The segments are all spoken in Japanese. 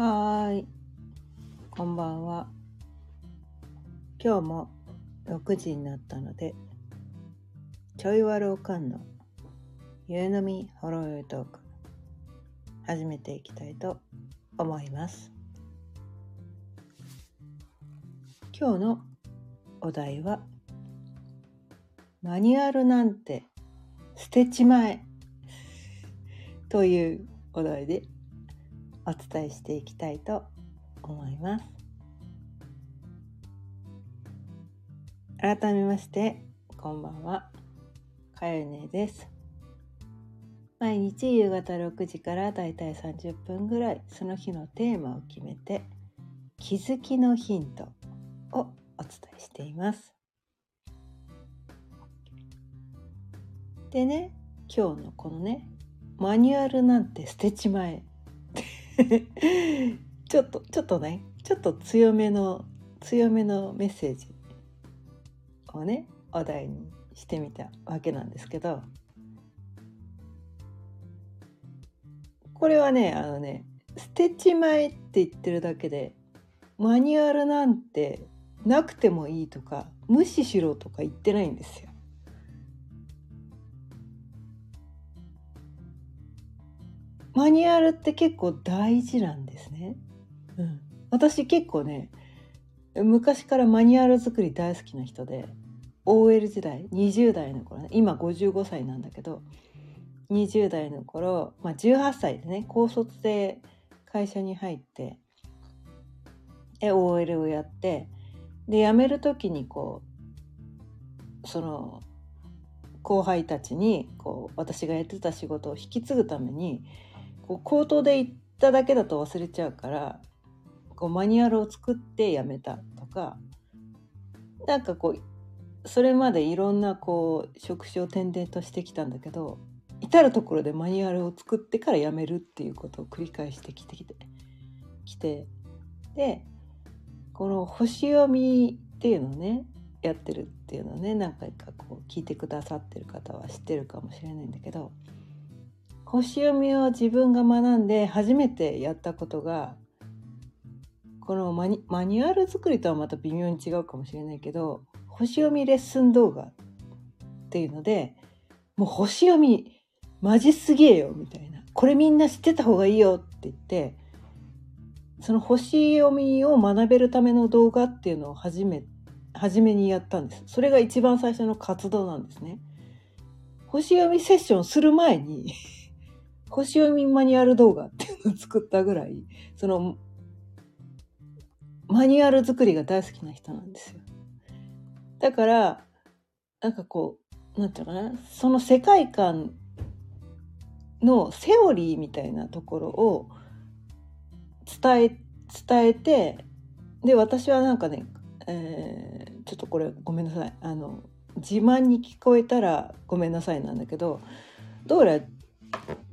はーい。こんばんは。今日も6時になったので、ちょいわるおかんのゆうのみほろよいトーク、始めていきたいと思います。今日のお題は、マニュアルなんて捨てちまえというお題でお伝えしていきたいと思います。改めましてこんばんは。かよねです。毎日夕方6時からだいたい30分ぐらいその日のテーマを決めて気づきのヒントをお伝えしています。でね今日のこのねマニュアルなんて捨てちまえ。ちょっとちょっとねちょっと強めの強めのメッセージをねお題にしてみたわけなんですけどこれはねあのね捨てちまえって言ってるだけでマニュアルなんてなくてもいいとか無視しろとか言ってないんですよ。マニュアルって結構大事なんですね。うん、私結構ね昔からマニュアル作り大好きな人で OL 時代20代の頃ね今55歳なんだけど20代の頃、まあ、18歳でね高卒で会社に入ってで OL をやってで辞める時にこうその後輩たちにこう私がやってた仕事を引き継ぐためにこう口頭で言っただけだと忘れちゃうからこうマニュアルを作ってやめたとかなんかこうそれまでいろんなこう職種を転々としてきたんだけど至る所でマニュアルを作ってからやめるっていうことを繰り返してきてきてきてでこの星読みっていうのをねやってるっていうのをね何回かこう聞いてくださってる方は知ってるかもしれないんだけど星読みを自分が学んで初めてやったことがこのマニュアル作りとはまた微妙に違うかもしれないけど星読みレッスン動画っていうのでもう星読みマジすげえよみたいな。これみんな知ってた方がいいよって言ってその星読みを学べるための動画っていうのを初め初めにやったんです。それが一番最初の活動なんですね。星読みセッションする前に星読みマニュアル動画っていうのを作ったぐらいそのマニュアル作りが大好きな人なんですよ。だからなんかこうなんていうかなその世界観のセオリーみたいなところを伝え伝えてで私はなんかね、えー、ちょっとこれごめんなさい。あの自慢に聞こえたらごめんなさいなんだけどどうやら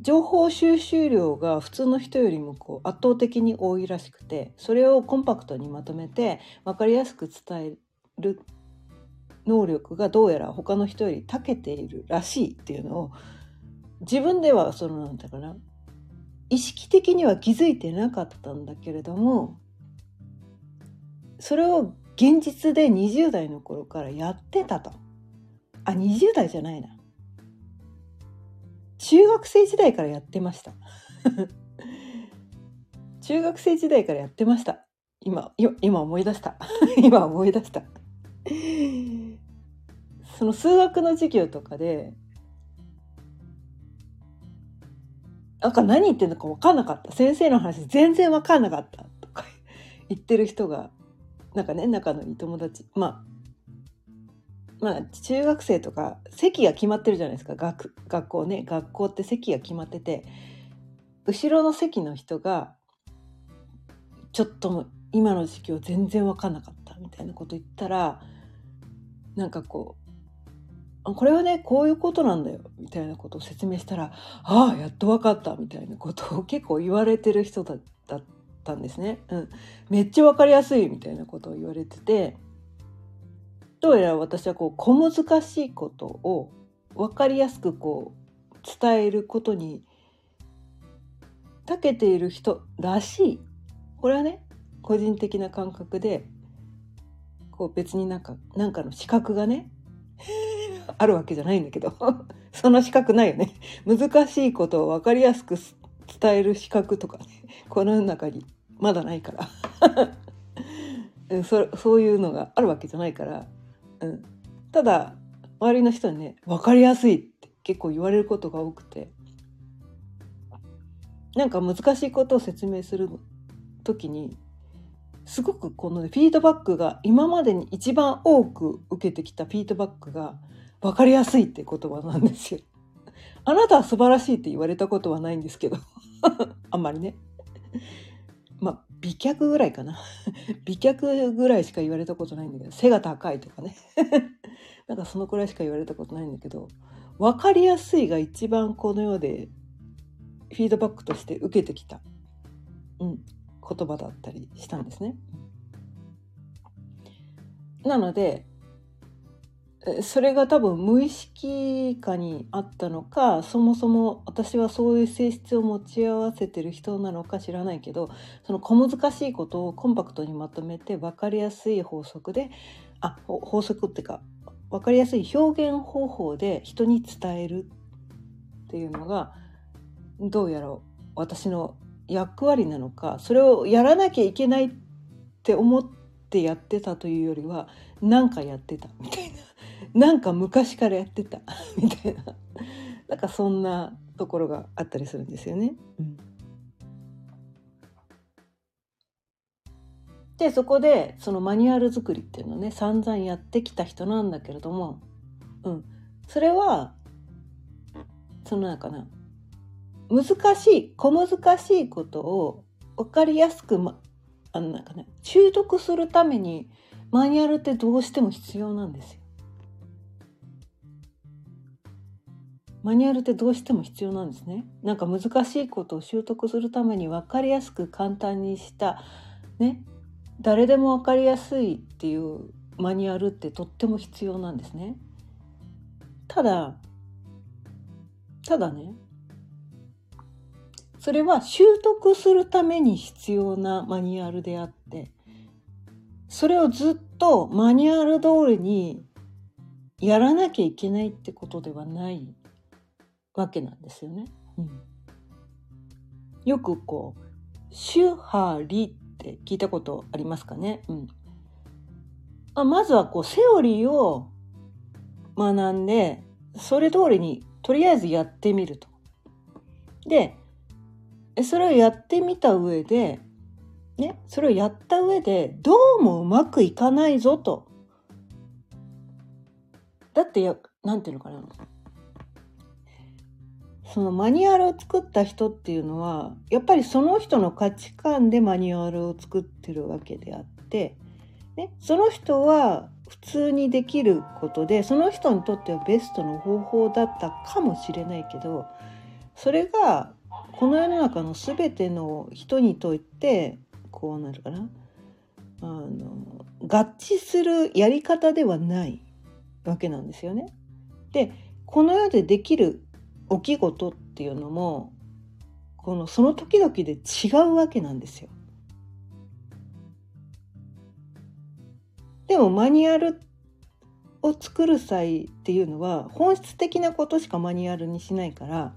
情報収集量が普通の人よりもこう圧倒的に多いらしくてそれをコンパクトにまとめて分かりやすく伝える能力がどうやら他の人より長けているらしいっていうのを自分ではそのなんだかな意識的には気づいてなかったんだけれどもそれを現実で20代の頃からやってたと。あ20代じゃないな。中学生時代からやってました。中学生時代からやってました。今今思い出した。今思い出した。その数学の授業とかでなんか何言ってんのか分かんなかった。先生の話全然分かんなかったとか言ってる人がなんかね仲のいい友達。まあまあ中学生とか席が決まってるじゃないですか。学学校ね。学校って席が決まってて後ろの席の人がちょっと今の時期を全然分かんなかったみたいなこと言ったらなんかこうこれはねこういうことなんだよみたいなことを説明したらああやっと分かったみたいなことを結構言われてる人だったんですね。うん、めっちゃ分かりやすいみたいなことを言われててどうやら私はこう小難しいことを分かりやすくこう伝えることに長けている人らしい。これはね個人的な感覚でこう別になんかなんかの資格がね あるわけじゃないんだけど その資格ないよね。難しいことを分かりやすく伝える資格とかねこの世の中にまだないから。そそういうのがあるわけじゃないから、うん、ただ周りの人にね分かりやすいって結構言われることが多くてなんか難しいことを説明する時にすごくこの、フィードバックが今までに一番多く受けてきたフィードバックが分かりやすいって言葉なんですよ。あなたは素晴らしいって言われたことはないんですけど あんまりね。まあ美脚ぐらいかな 美脚ぐらいしか言われたことないんだけど背が高いとかね なんかそのくらいしか言われたことないんだけど分かりやすいが一番この世でフィードバックとして受けてきた、うん、言葉だったりしたんですね。なのでそれが多分無意識化にあったのかそもそも私はそういう性質を持ち合わせてる人なのか知らないけどその小難しいことをコンパクトにまとめて分かりやすい法則であ法則っていうか分かりやすい表現方法で人に伝えるっていうのがどうやら私の役割なのかそれをやらなきゃいけないって思ってやってたというよりは何かやってたみたいな。なんか昔からやってた みたいななんかそんなところがあったりするんですよね。うん、でそこでそのマニュアル作りっていうのをね散々やってきた人なんだけれども、うん、それはそのなんかな難しい小難しいことを分かりやすく、ま、あのなんかね習得するためにマニュアルってどうしても必要なんですよ。マニュアルってどうしても必要なんですね。なんか難しいことを習得するために分かりやすく簡単にしたね誰でも分かりやすいっていうマニュアルってとっても必要なんですね。ただただねそれは習得するために必要なマニュアルであってそれをずっとマニュアル通りにやらなきゃいけないってことではないわけなんですよね。うん、よくこう「手張り」って聞いたことありますかね、うん、あまずはこうセオリーを学んでそれ通りにとりあえずやってみると。でそれをやってみた上で、ね、それをやった上でどうもうまくいかないぞと。だってや、なんていうのかな？そのマニュアルを作った人っていうのはやっぱりその人の価値観でマニュアルを作ってるわけであって、ね、その人は普通にできることでその人にとってはベストの方法だったかもしれないけどそれがこの世の中の全ての人にとってこうなるかなあの合致するやり方ではないわけなんですよね。でこの世でできる起き事っていうのもこのその時々で違うわけなんですよ。でもマニュアルを作る際っていうのは本質的なことしかマニュアルにしないから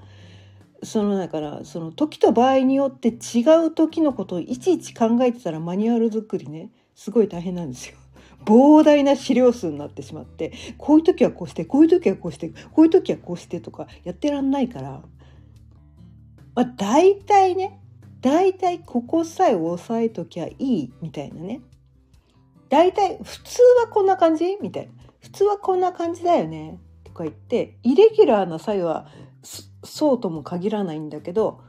そのだからその時と場合によって違う時のことをいちいち考えてたらマニュアル作りねすごい大変なんですよ。膨大な資料数になってしまってこういう時はこうしてこういう時はこうしてこういう時はこうしてとかやってらんないから、まあ、大体ね大体ここさえ押さえときゃいいみたいなね。大体普通はこんな感じみたいな。普通はこんな感じだよね。とか言ってイレギュラーな際はそうとも限らないんだけど、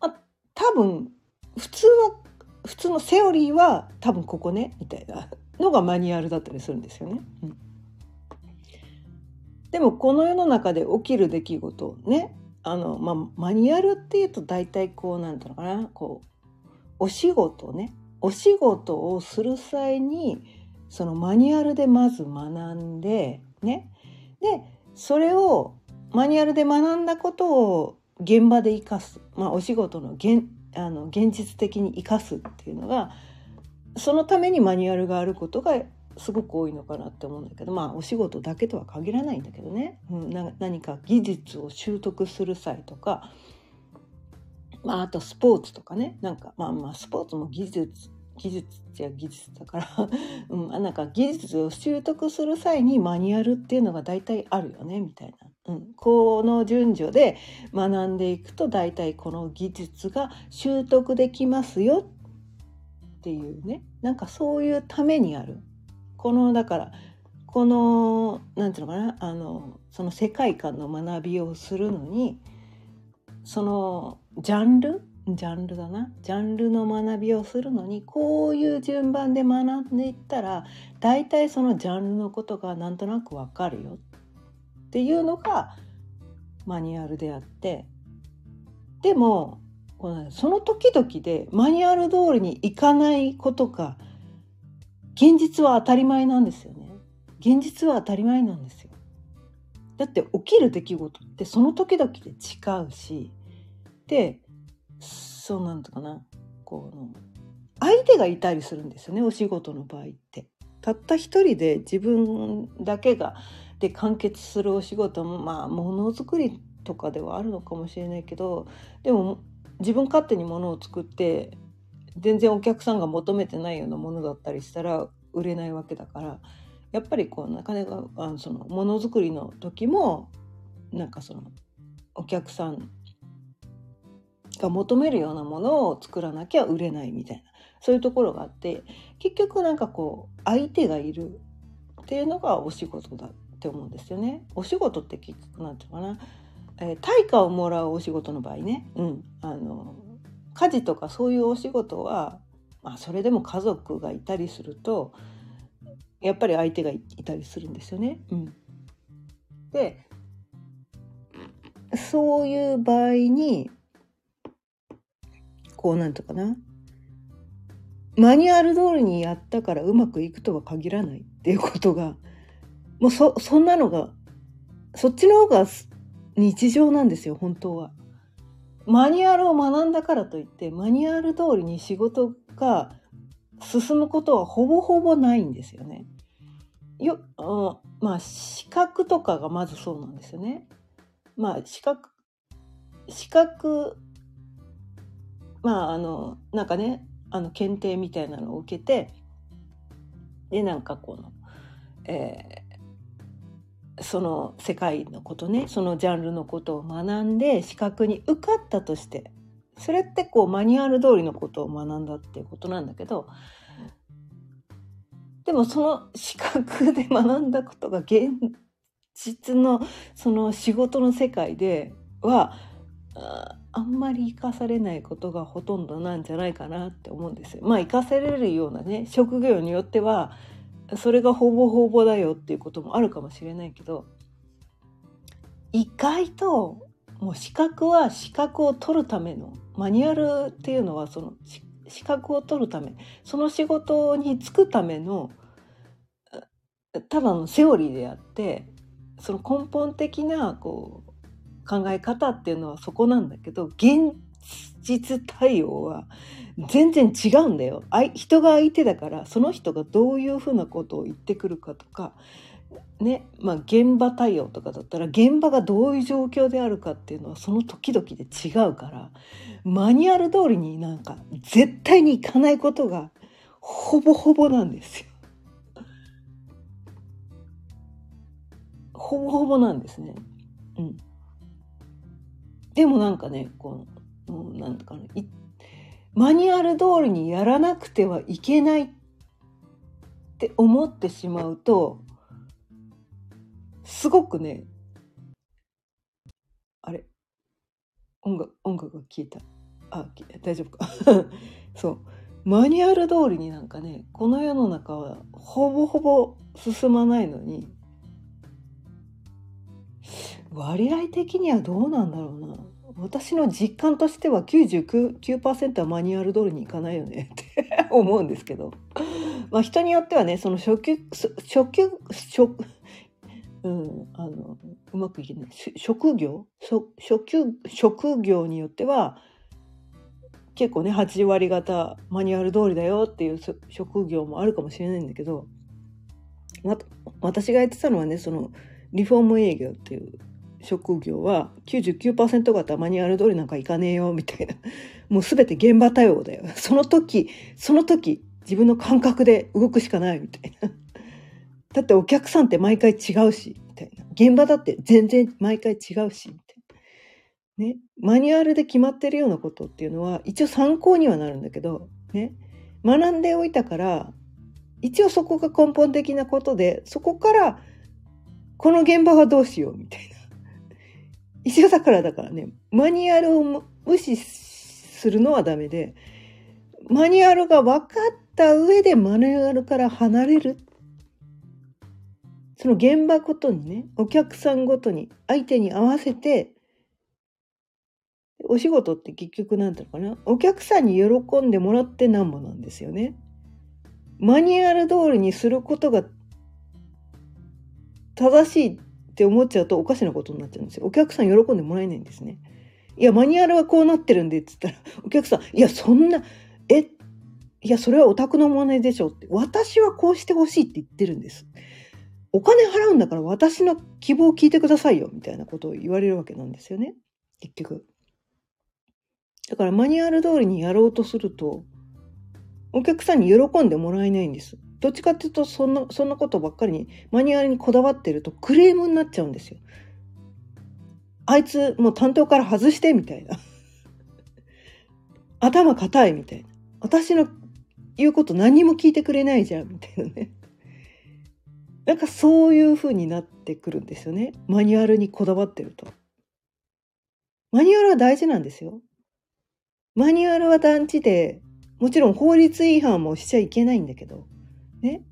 まあ、多分普通は普通のセオリーは多分ここねみたいなのがマニュアルだったりするんですよね。うん、でもこの世の中で起きる出来事ねあの、まあ、マニュアルっていうと大体こうなんていうのかなこうお仕事ねお仕事をする際にそのマニュアルでまず学んでねでそれをマニュアルで学んだことを現場で生かす、まあ、お仕事の現あの現実的に生かすっていうのがそのためにマニュアルがあることがすごく多いのかなって思うんだけどまあお仕事だけとは限らないんだけどね、うん、な何か技術を習得する際とか、まあ、あとスポーツとかね。なんかまあまあスポーツも技術技術や技術だから うん、なんか技術を習得する際にマニュアルっていうのが大体あるよねみたいな。うん、この順序で学んでいくと大体この技術が習得できますよっていうね。なんかそういうためにある。このだからこの何て言うのかなあのその世界観の学びをするのにそのジャンルジャンルだなジャンルの学びをするのにこういう順番で学んでいったら大体そのジャンルのことがなんとなくわかるよっていうのがマニュアルであってでもその時々でマニュアル通りにいかないことが現実は当たり前なんですよね。現実は当たり前なんですよ。だって起きる出来事ってその時々で違うしでそうなんとかなこの相手がいたりするんですよねお仕事の場合って。たった一人で自分だけがで完結するお仕事もまあものづくりとかではあるのかもしれないけどでも自分勝手にものを作って全然お客さんが求めてないようなものだったりしたら売れないわけだからやっぱりこうなかなかあのそのものづくりの時もなんかそのお客さんが求めるようなものを作らなきゃ売れないみたいなそういうところがあって結局なんかこう相手がいるっていうのがお仕事だって思うんですよね。お仕事って結局なんていうかな、えー、対価をもらうお仕事の場合ね、うん、あの家事とかそういうお仕事は、まあ、それでも家族がいたりするとやっぱり相手がいたりするんですよね。うん、でそういう場合にこうなんとかなマニュアル通りにやったからうまくいくとは限らないっていうことがもうそそんなのがそっちの方が日常なんですよ本当は。マニュアルを学んだからといってマニュアル通りに仕事が進むことはほぼほぼないんですよね。よあまあ資格とかがまずそうなんですよね。まあ資格資格まああのなんかねあの検定みたいなのを受けてでなんかこの、えー、その世界のことねそのジャンルのことを学んで資格に受かったとしてそれってこうマニュアル通りのことを学んだっていうことなんだけどでもその資格で学んだことが現実のその仕事の世界ではああんまり生かされないことがほとんどなんじゃないかなって思うんですよ。まあ生かされるようなね職業によってはそれがほぼほぼだよっていうこともあるかもしれないけど意外ともう資格は資格を取るためのマニュアルっていうのはその資格を取るためその仕事に就くためのただのセオリーであってその根本的なこう考え方っていうのはそこなんだけど現実対応は全然違うんだよ人が相手だからその人がどういうふうなことを言ってくるかとかねまあ現場対応とかだったら現場がどういう状況であるかっていうのはその時々で違うからマニュアル通りになんか絶対にいかないことがほぼほぼなんですよ。ほぼほぼなんですね。うん。でもなんかねこう、う、なんかねマニュアル通りにやらなくてはいけないって思ってしまうとすごくねあれ音楽音楽が消えた。あ大丈夫か。そう。マニュアル通りになんかねこの世の中はほぼほぼ進まないのに割合的にはどうなんだろうな。私の実感としては99%はマニュアル通りにいかないよね。って 思うんですけど、まあ、人によってはねその初級初級初うん、あのうまくいけない。職業？初級職業によっては結構ね8割方マニュアル通りだよっていう職業もあるかもしれないんだけど、ま、私がやってたのはねそのリフォーム営業っていう職業は99%方マニュアル通りなんかいかねえよみたいな。もう全て現場対応だよ。その時その時自分の感覚で動くしかないみたいな。だってお客さんって毎回違うしみたいな。現場だって全然毎回違うしみたいな。ね。マニュアルで決まってるようなことっていうのは一応参考にはなるんだけどね。学んでおいたから一応そこが根本的なことでそこからこの現場はどうしようみたいな。一応だからだからね、マニュアルを無視するのはダメで、マニュアルが分かった上でマニュアルから離れる。その現場ごとにね、お客さんごとに相手に合わせて、お仕事って結局なんていうのかな、お客さんに喜んでもらってなんぼなんですよね。マニュアル通りにすることが正しいって思っちゃうとおかしなことになっちゃうんですよ。お客さん喜んでもらえないんですね。いや、マニュアルはこうなってるんでって言ったら、お客さん、いや、そんな、え、いや、それはお宅の問題でしょって。私はこうしてほしいって言ってるんです。お金払うんだから私の希望を聞いてくださいよ、みたいなことを言われるわけなんですよね。結局。だからマニュアル通りにやろうとすると、お客さんに喜んでもらえないんです。どっちかっていうとそんなそんなことばっかりにマニュアルにこだわってるとクレームになっちゃうんですよ。あいつもう担当から外してみたいな。頭固いみたいな。私の言うこと何も聞いてくれないじゃんみたいなね。なんかそういう風になってくるんですよね。マニュアルにこだわってると。マニュアルは大事なんですよ。マニュアルは団地で、もちろん法律違反もしちゃいけないんだけど、ね、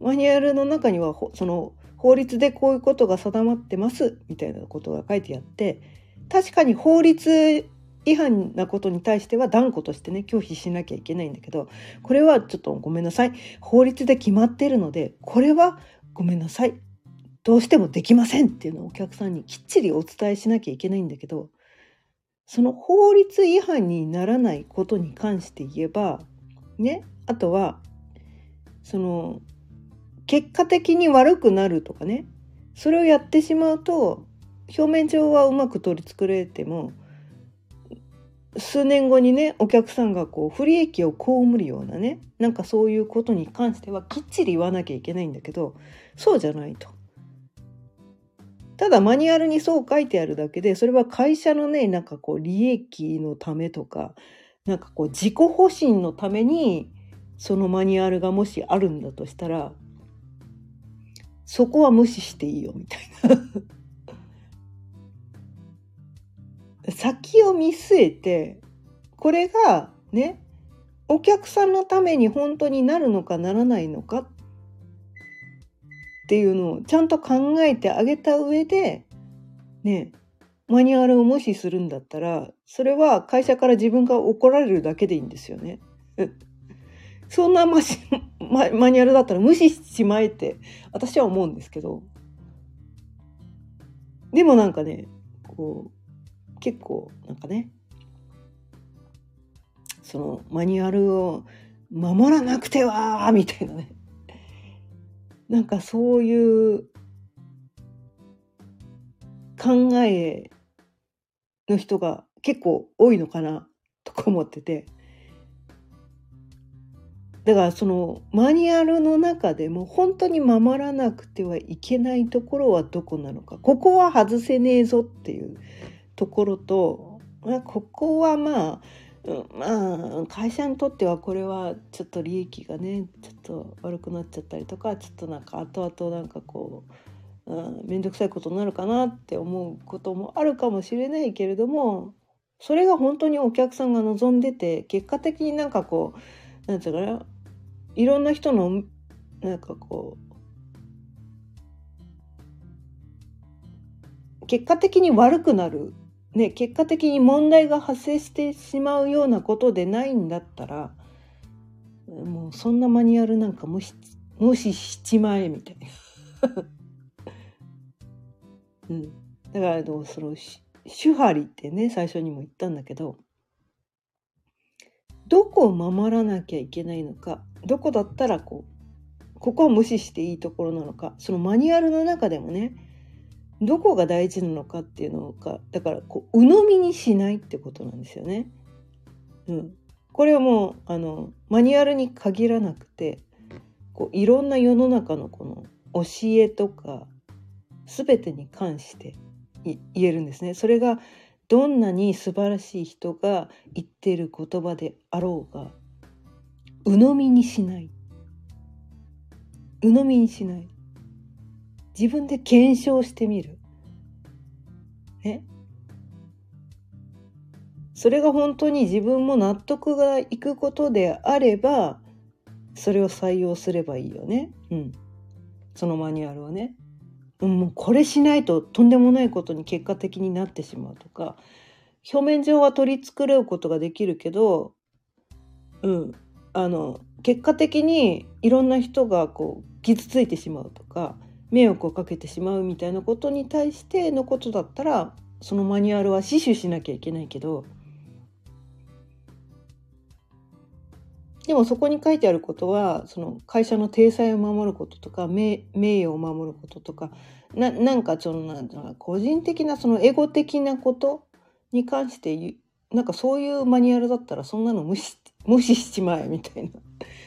マニュアルの中にはその法律でこういうことが定まってますみたいなことが書いてあって確かに法律違反なことに対しては断固としてね拒否しなきゃいけないんだけどこれはちょっとごめんなさい。法律で決まっているのでこれはごめんなさい。どうしてもできませんっていうのをお客さんにきっちりお伝えしなきゃいけないんだけどその法律違反にならないことに関して言えばねあとはその結果的に悪くなるとかねそれをやってしまうと表面上はうまく取り繕えても数年後にねお客さんがこう不利益を被るようなねなんかそういうことに関してはきっちり言わなきゃいけないんだけどそうじゃないと。ただマニュアルにそう書いてあるだけでそれは会社のねなんかこう利益のためとかなんかこう自己保身のためにそのマニュアルがもしあるんだとしたらそこは無視していいよみたいな 先を見据えてこれがねお客さんのために本当になるのかならないのかっていうのをちゃんと考えてあげた上でねマニュアルを無視するんだったらそれは会社から自分が怒られるだけでいいんですよね。そんなマシママニュアルだったら無視しちまえって私は思うんですけどでもなんかねこう結構なんかねそのマニュアルを守らなくてはみたいなねなんかそういう考えの人が結構多いのかなとか思ってて。だからそのマニュアルの中でも本当に守らなくてはいけないところはどこなのか。ここは外せねえぞっていうところと、まあ、ここはまあまあ会社にとってはこれはちょっと利益がねちょっと悪くなっちゃったりとかちょっとなんか後々なんかこう面倒、くさいことになるかなって思うこともあるかもしれないけれどもそれが本当にお客さんが望んでて結果的になんかこうなんていうかないろんな人のなんかこう結果的に悪くなる、ね、結果的に問題が発生してしまうようなことでないんだったらもうそんなマニュアルなんか無視無視しちまえみたいな。うん、だからその手張りってね最初にも言ったんだけどどこを守らなきゃいけないのかどこだったらこうここは無視していいところなのかそのマニュアルの中でもねどこが大事なのかっていうのかだからこう鵜呑みにしないってことなんですよね。うん、これはもうあのマニュアルに限らなくてこういろんな世の中のこの教えとか全てに関して言えるんですね。それがどんなに素晴らしい人が言ってる言葉であろうが鵜呑みにしない鵜呑みにしない自分で検証してみる。ね。それが本当に自分も納得がいくことであれば、それを採用すればいいよね。うん。そのマニュアルをね。もうこれしないととんでもないことに結果的になってしまうとか、表面上は取り繕うことができるけど、うん、あの結果的にいろんな人がこう傷ついてしまうとか迷惑をかけてしまうみたいなことに対してのことだったらそのマニュアルは死守しなきゃいけないけどでもそこに書いてあることはその会社の体裁を守ることとか名誉を守ることとかななんかそのなんか個人的なそのエゴ的なことに関してなんかそういうマニュアルだったらそんなの無視 無視しちまえみたいな。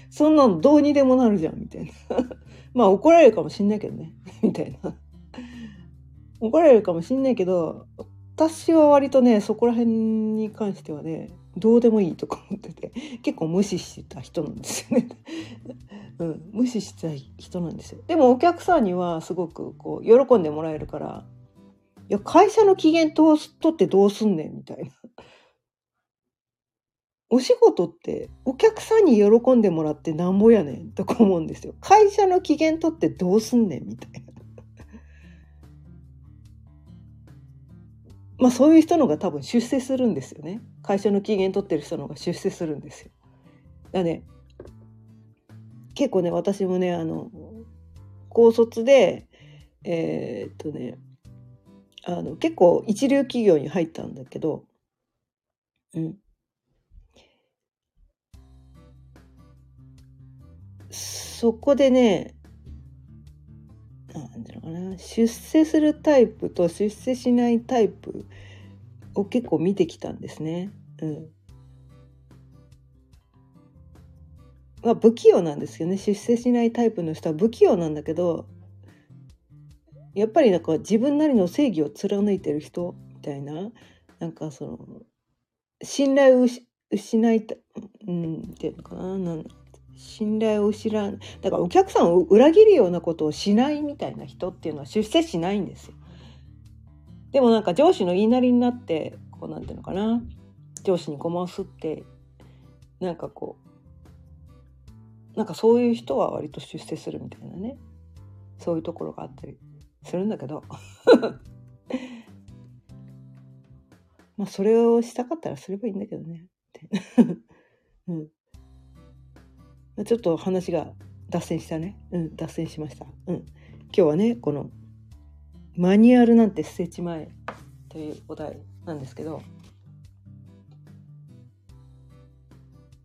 そんなのどうにでもなるじゃんみたいな。まあ怒られるかもしんないけどね。みたいな。怒られるかもしんないけど私は割とねそこら辺に関してはねどうでもいいとか思ってて結構無視してた人なんですよね、うん、無視してた人なんですよでもお客さんにはすごくこう喜んでもらえるからいや会社の機嫌取ってどうすんねんみたいなお仕事ってお客さんに喜んでもらってなんぼやねんとか思うんですよ。会社の機嫌取ってどうすんねんみたいな。まあそういう人のが多分出世するんですよね。会社の機嫌取ってる人のが出世するんですよ。だね結構ね私もねあの高卒でえー、っとねあの結構一流企業に入ったんだけど、うん、そこでねなんていうのかな出世するタイプと出世しないタイプを結構見てきたんですね。うんまあ、不器用なんですよね出世しないタイプの人は不器用なんだけどやっぱりなんか自分なりの正義を貫いてる人みたいななんかその信頼を失いたうんっていうのかななん信頼を失うだからお客さんを裏切るようなことをしないみたいな人っていうのは出世しないんですよ。でもなんか上司の言いなりになってこうなんていうのかな上司にごまをすってなんかこうなんかそういう人は割と出世するみたいなねそういうところがあったりするんだけど まあそれをしたかったらすればいいんだけどね。うん、ちょっと話が脱線したね。うん、脱線しました。うん。今日はね、この、マニュアルなんて捨てちまえというお題なんですけど、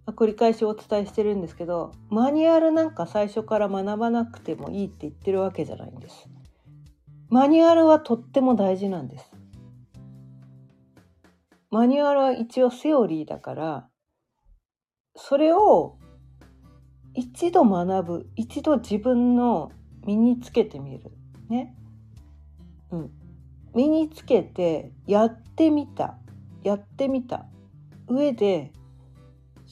繰り返しお伝えしてるんですけど、マニュアルなんか最初から学ばなくてもいいって言ってるわけじゃないんです。マニュアルはとっても大事なんです。マニュアルは一応セオリーだから、それを一度学ぶ一度自分の身につけてみるねうん。身につけてやってみた。やってみた。上で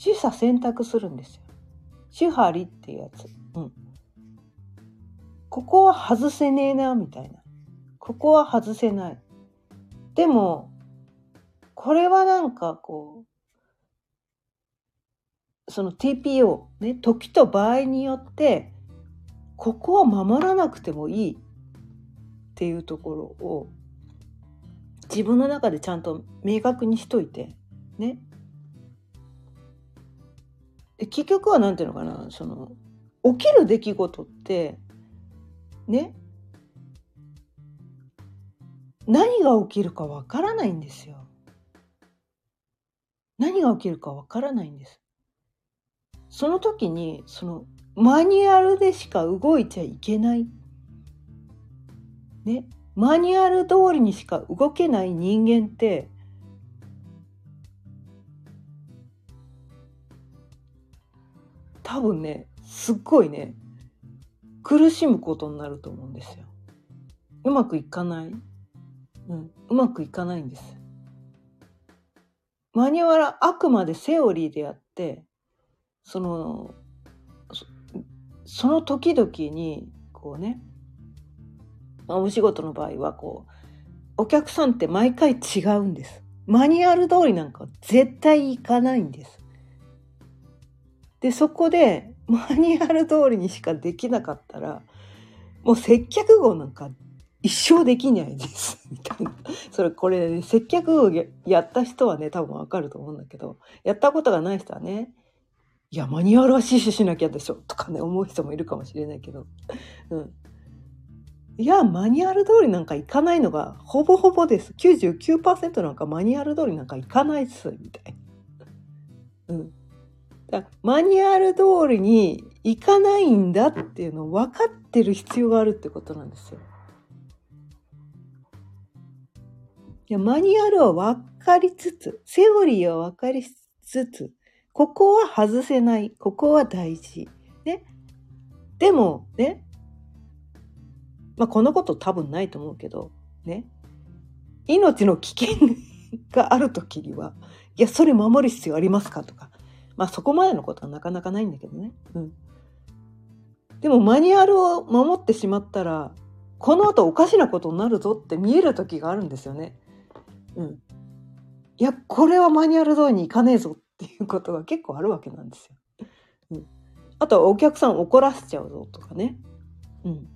取捨選択するんですよ。手張りっていうやつ。うん。ここは外せねえなみたいな。ここは外せない。でもこれはなんかこうその TPO ね時と場合によってここは守らなくてもいい。っていうところを自分の中でちゃんと明確にしといてねで結局は何ていうのかなその起きる出来事ってね何が起きるかわからないんですよ。何が起きるかわからないんです。その時にそのマニュアルでしか動いちゃいけない。ね。マニュアル通りにしか動けない人間って多分ねすっごいね苦しむことになると思うんですよ。うまくいかない。うん、うまくいかないんです。マニュアルあくまでセオリーであってそのその時々にこうね、まあ、お仕事の場合はこうお客さんって毎回違うんです。マニュアル通りなんか絶対いかないんです。でそこでマニュアル通りにしかできなかったらもう接客業なんか一生できないですみたいなそれこれ、ね、接客業やった人はね多分わかると思うんだけどやったことがない人はねいやマニュアルは死守しなきゃでしょとかね思う人もいるかもしれないけど、うん、いやマニュアル通りなんかいかないのがほぼほぼです99%なんかマニュアル通りなんかいかないっすみたいな。うんだマニュアル通りにいかないんだっていうのを分かってる必要があるってことなんですよ。いやマニュアルは分かりつつセオリーは分かりつつここは外せないここは大事。ね、でもねまあこんなこと多分ないと思うけどね命の危険がある時にはいやそれ守る必要ありますかとかまあそこまでのことはなかなかないんだけどね。うん。でもマニュアルを守ってしまったら、この後おかしなことになるぞって見える時があるんですよね。うん。いや、これはマニュアル通りにいかねえぞっていうことが結構あるわけなんですよ。うん。あとはお客さん怒らせちゃうぞとかね。うん。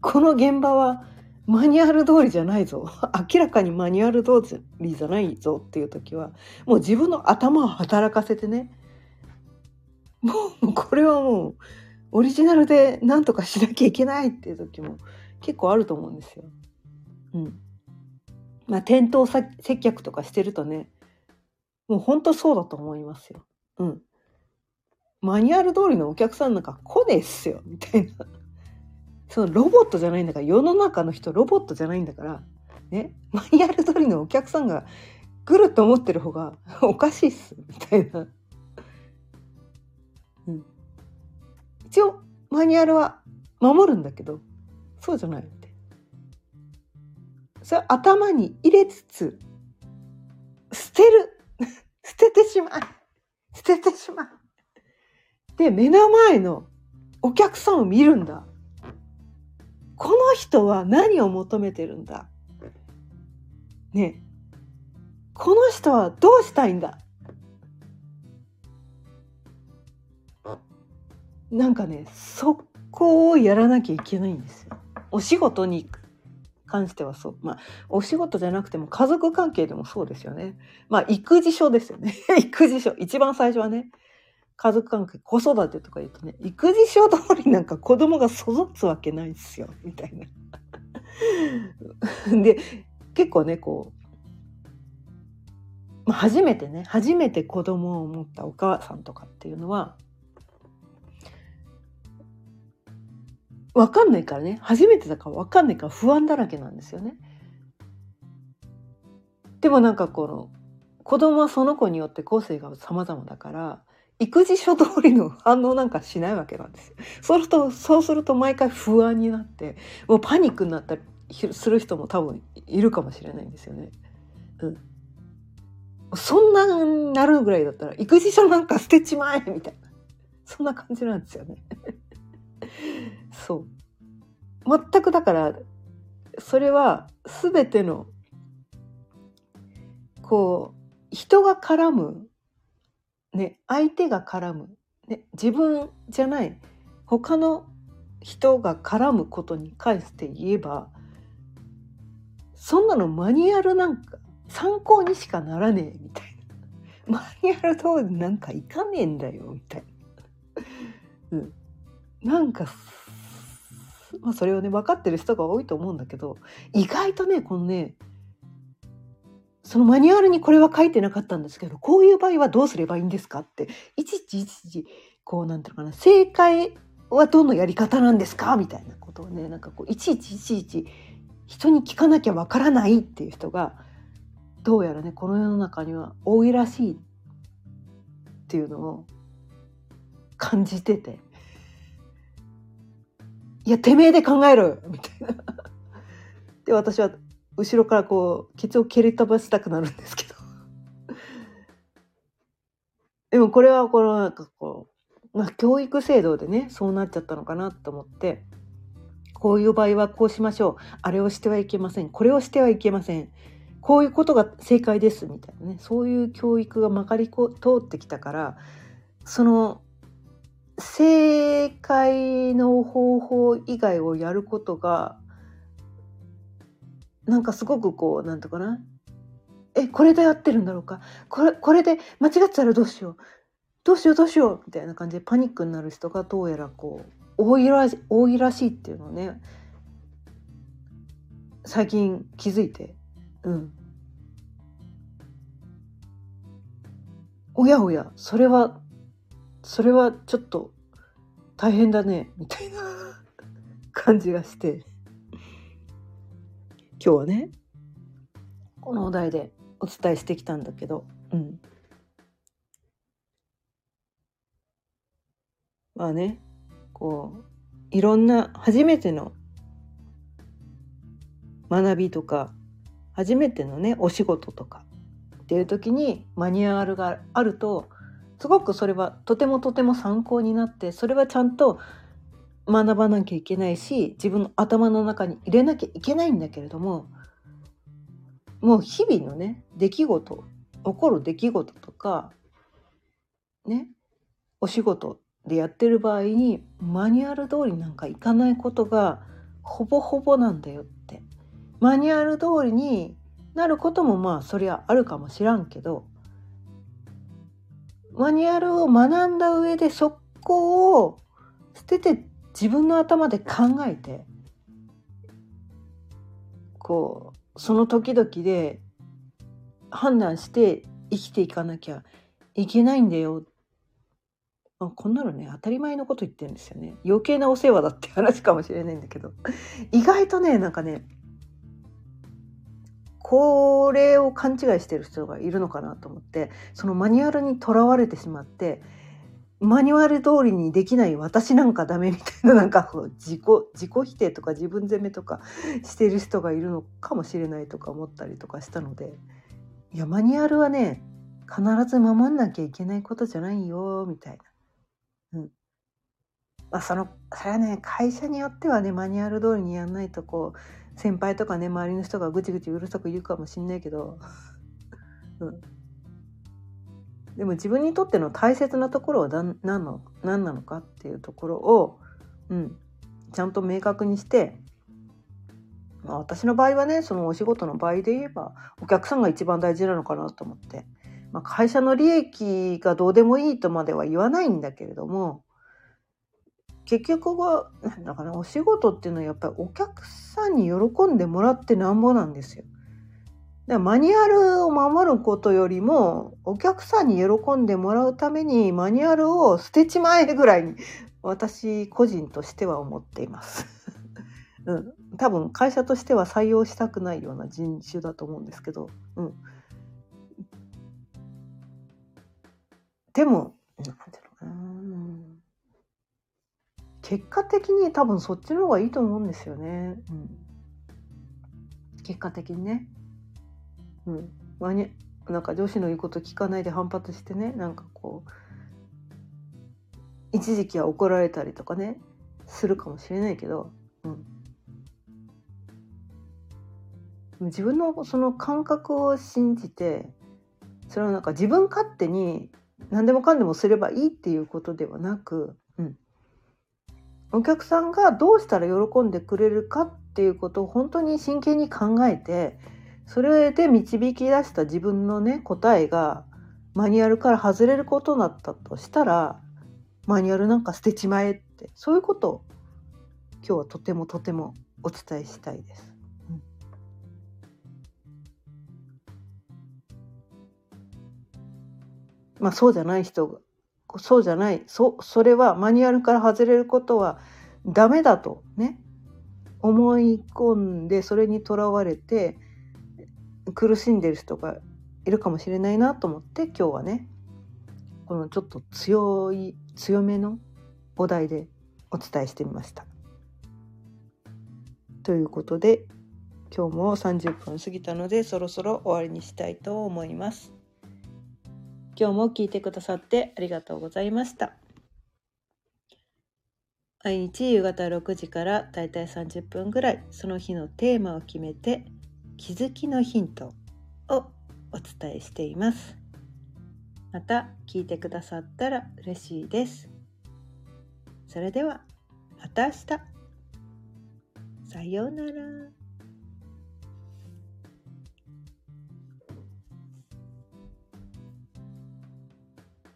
この現場はマニュアル通りじゃないぞ 明らかにマニュアル通りじゃないぞっていう時はもう自分の頭を働かせてねもうこれはもうオリジナルで何とかしなきゃいけないっていう時も結構あると思うんですよ。うん。まあ店頭接客とかしてるとねもう本当そうだと思いますよ。うん。マニュアル通りのお客さんなんか来ねえっすよみたいな。そのロボットじゃないんだから世の中の人ロボットじゃないんだからねマニュアル通りのお客さんが来ると思ってる方が おかしいっすみたいな。うん、一応マニュアルは守るんだけどそうじゃないって。それ頭に入れつつ捨てる 捨ててしまう捨ててしまう。で目の前のお客さんを見るんだ。この人は何を求めてるんだ？ねこの人はどうしたいんだ？なんかねそこをやらなきゃいけないんですよ。お仕事に関してはそう。まあ、お仕事じゃなくても家族関係でもそうですよね。まあ、育児書ですよね。育児書。一番最初はね。家族関係、子育てとか言うとね、育児書通りなんか子供が育つわけないっすよ、みたいな。で、結構ね、こう、まあ、初めてね、初めて子供を持ったお母さんとかっていうのは、わかんないからね、初めてだからわかんないから不安だらけなんですよね。でもなんかこの、子供はその子によって個性が様々だから、育児書通りの反応なんかしないわけなんですよ。そうすると、そうすると毎回不安になって、もうパニックになったりする人も多分いるかもしれないんですよね。うん。そんなになるぐらいだったら、育児書なんか捨てちまえみたいな。そんな感じなんですよね。そう。全くだから、それは全ての、こう、人が絡むね、相手が絡む、ね、自分じゃない。他の人が絡むことに関して言えばそんなのマニュアルなんか参考にしかならねえみたいな。マニュアル通りなんかいかねえんだよみたいな、うん、なんかまあそれをね分かってる人が多いと思うんだけど意外とねこのねそのマニュアルにこれは書いてなかったんですけどこういう場合はどうすればいいんですかっていちいちいちいちこうなんていうのかな正解はどのやり方なんですかみたいなことをねなんかこういちいちいちいち人に聞かなきゃわからないっていう人がどうやらねこの世の中には多いらしいっていうのを感じてていやてめえで考えろよみたいな。で私は後ろからこうケツを蹴り飛ばしたくなるんですけど。でもこれはこのなんかこう、まあ、教育制度でねそうなっちゃったのかなと思ってこういう場合はこうしましょう。あれをしてはいけません。これをしてはいけません。こういうことが正解ですみたいなね。そういう教育がまかり通ってきたからその正解の方法以外をやることがなんかすごくこうなんとかな？えこれで合ってるんだろうか？これこれで間違ってたらどうしよう？どうしようどうしようみたいな感じでパニックになる人がどうやらこう多いら多いらしいっていうのをね最近気づいて。うん。おやおやそれはそれはちょっと大変だねみたいな 感じがして。今日はね。このお題でお伝えしてきたんだけど。うん。まあねこういろんな初めての学びとか初めてのねお仕事とかっていう時にマニュアルがあるとすごくそれはとてもとても参考になってそれはちゃんと学ばなきゃいけないし自分の頭の中に入れなきゃいけないんだけれどももう日々のね出来事起こる出来事とかねお仕事でやってる場合にマニュアル通りなんかいかないことがほぼほぼなんだよって。マニュアル通りになることもまあそりゃあるかもしらんけどマニュアルを学んだ上でそこを捨てて自分の頭で考えてこうその時々で判断して生きていかなきゃいけないんだよ。あ、こんなのね当たり前のこと言ってるんですよね。余計なお世話だって話かもしれないんだけど。意外とねなんかねこれを勘違いしてる人がいるのかなと思ってそのマニュアルにとらわれてしまってマニュアル通りにできない私なんかダメみたいななんか自己自己否定とか自分責めとかしてる人がいるのかもしれないとか思ったりとかしたのでいやマニュアルはね必ず守んなきゃいけないことじゃないよみたいな。うん。まあ、そのそれはね会社によってはねマニュアル通りにやんないとこう先輩とかね周りの人がぐちぐちうるさく言うかもしんないけど、うん、でも自分にとっての大切なところは何の何なのかっていうところを、うん、ちゃんと明確にして、まあ、私の場合はねそのお仕事の場合で言えばお客さんが一番大事なのかなと思って、まあ、会社の利益がどうでもいいとまでは言わないんだけれども結局はなんだかなお仕事っていうのはやっぱりお客さんに喜んでもらってなんぼなんですよ。だからマニュアルを守ることよりもお客さんに喜んでもらうためにマニュアルを捨てちまえぐらいに私個人としては思っています。うん、多分会社としては採用したくないような人種だと思うんですけど、うん、でも何ていうのかな結果的に多分そっちの方がいいと思うんですよね。うん、結果的にね。うん。まになんか上司の言うこと聞かないで反発してねなんかこう一時期は怒られたりとかねするかもしれないけど、うん、自分のその感覚を信じてそれはなんか自分勝手に何でもかんでもすればいいっていうことではなくうんお客さんがどうしたら喜んでくれるかっていうことを本当に真剣に考えてそれで導き出した自分のね答えがマニュアルから外れることだったとしたらマニュアルなんか捨てちまえってそういうことを今日はとてもとてもお伝えしたいです。まあそうじゃない人がそうじゃないそそれはマニュアルから外れることはダメだとね思い込んでそれにとらわれて苦しんでる人がいるかもしれないなと思って今日はねこのちょっと強い強めのお題でお伝えしてみました。ということで今日も30分過ぎたのでそろそろ終わりにしたいと思います。今日も聞いてくださってありがとうございました。毎日夕方6時からだいたい30分ぐらいその日のテーマを決めて気づきのヒントをお伝えしています。また聞いてくださったら嬉しいです。それではまた明日。さようなら。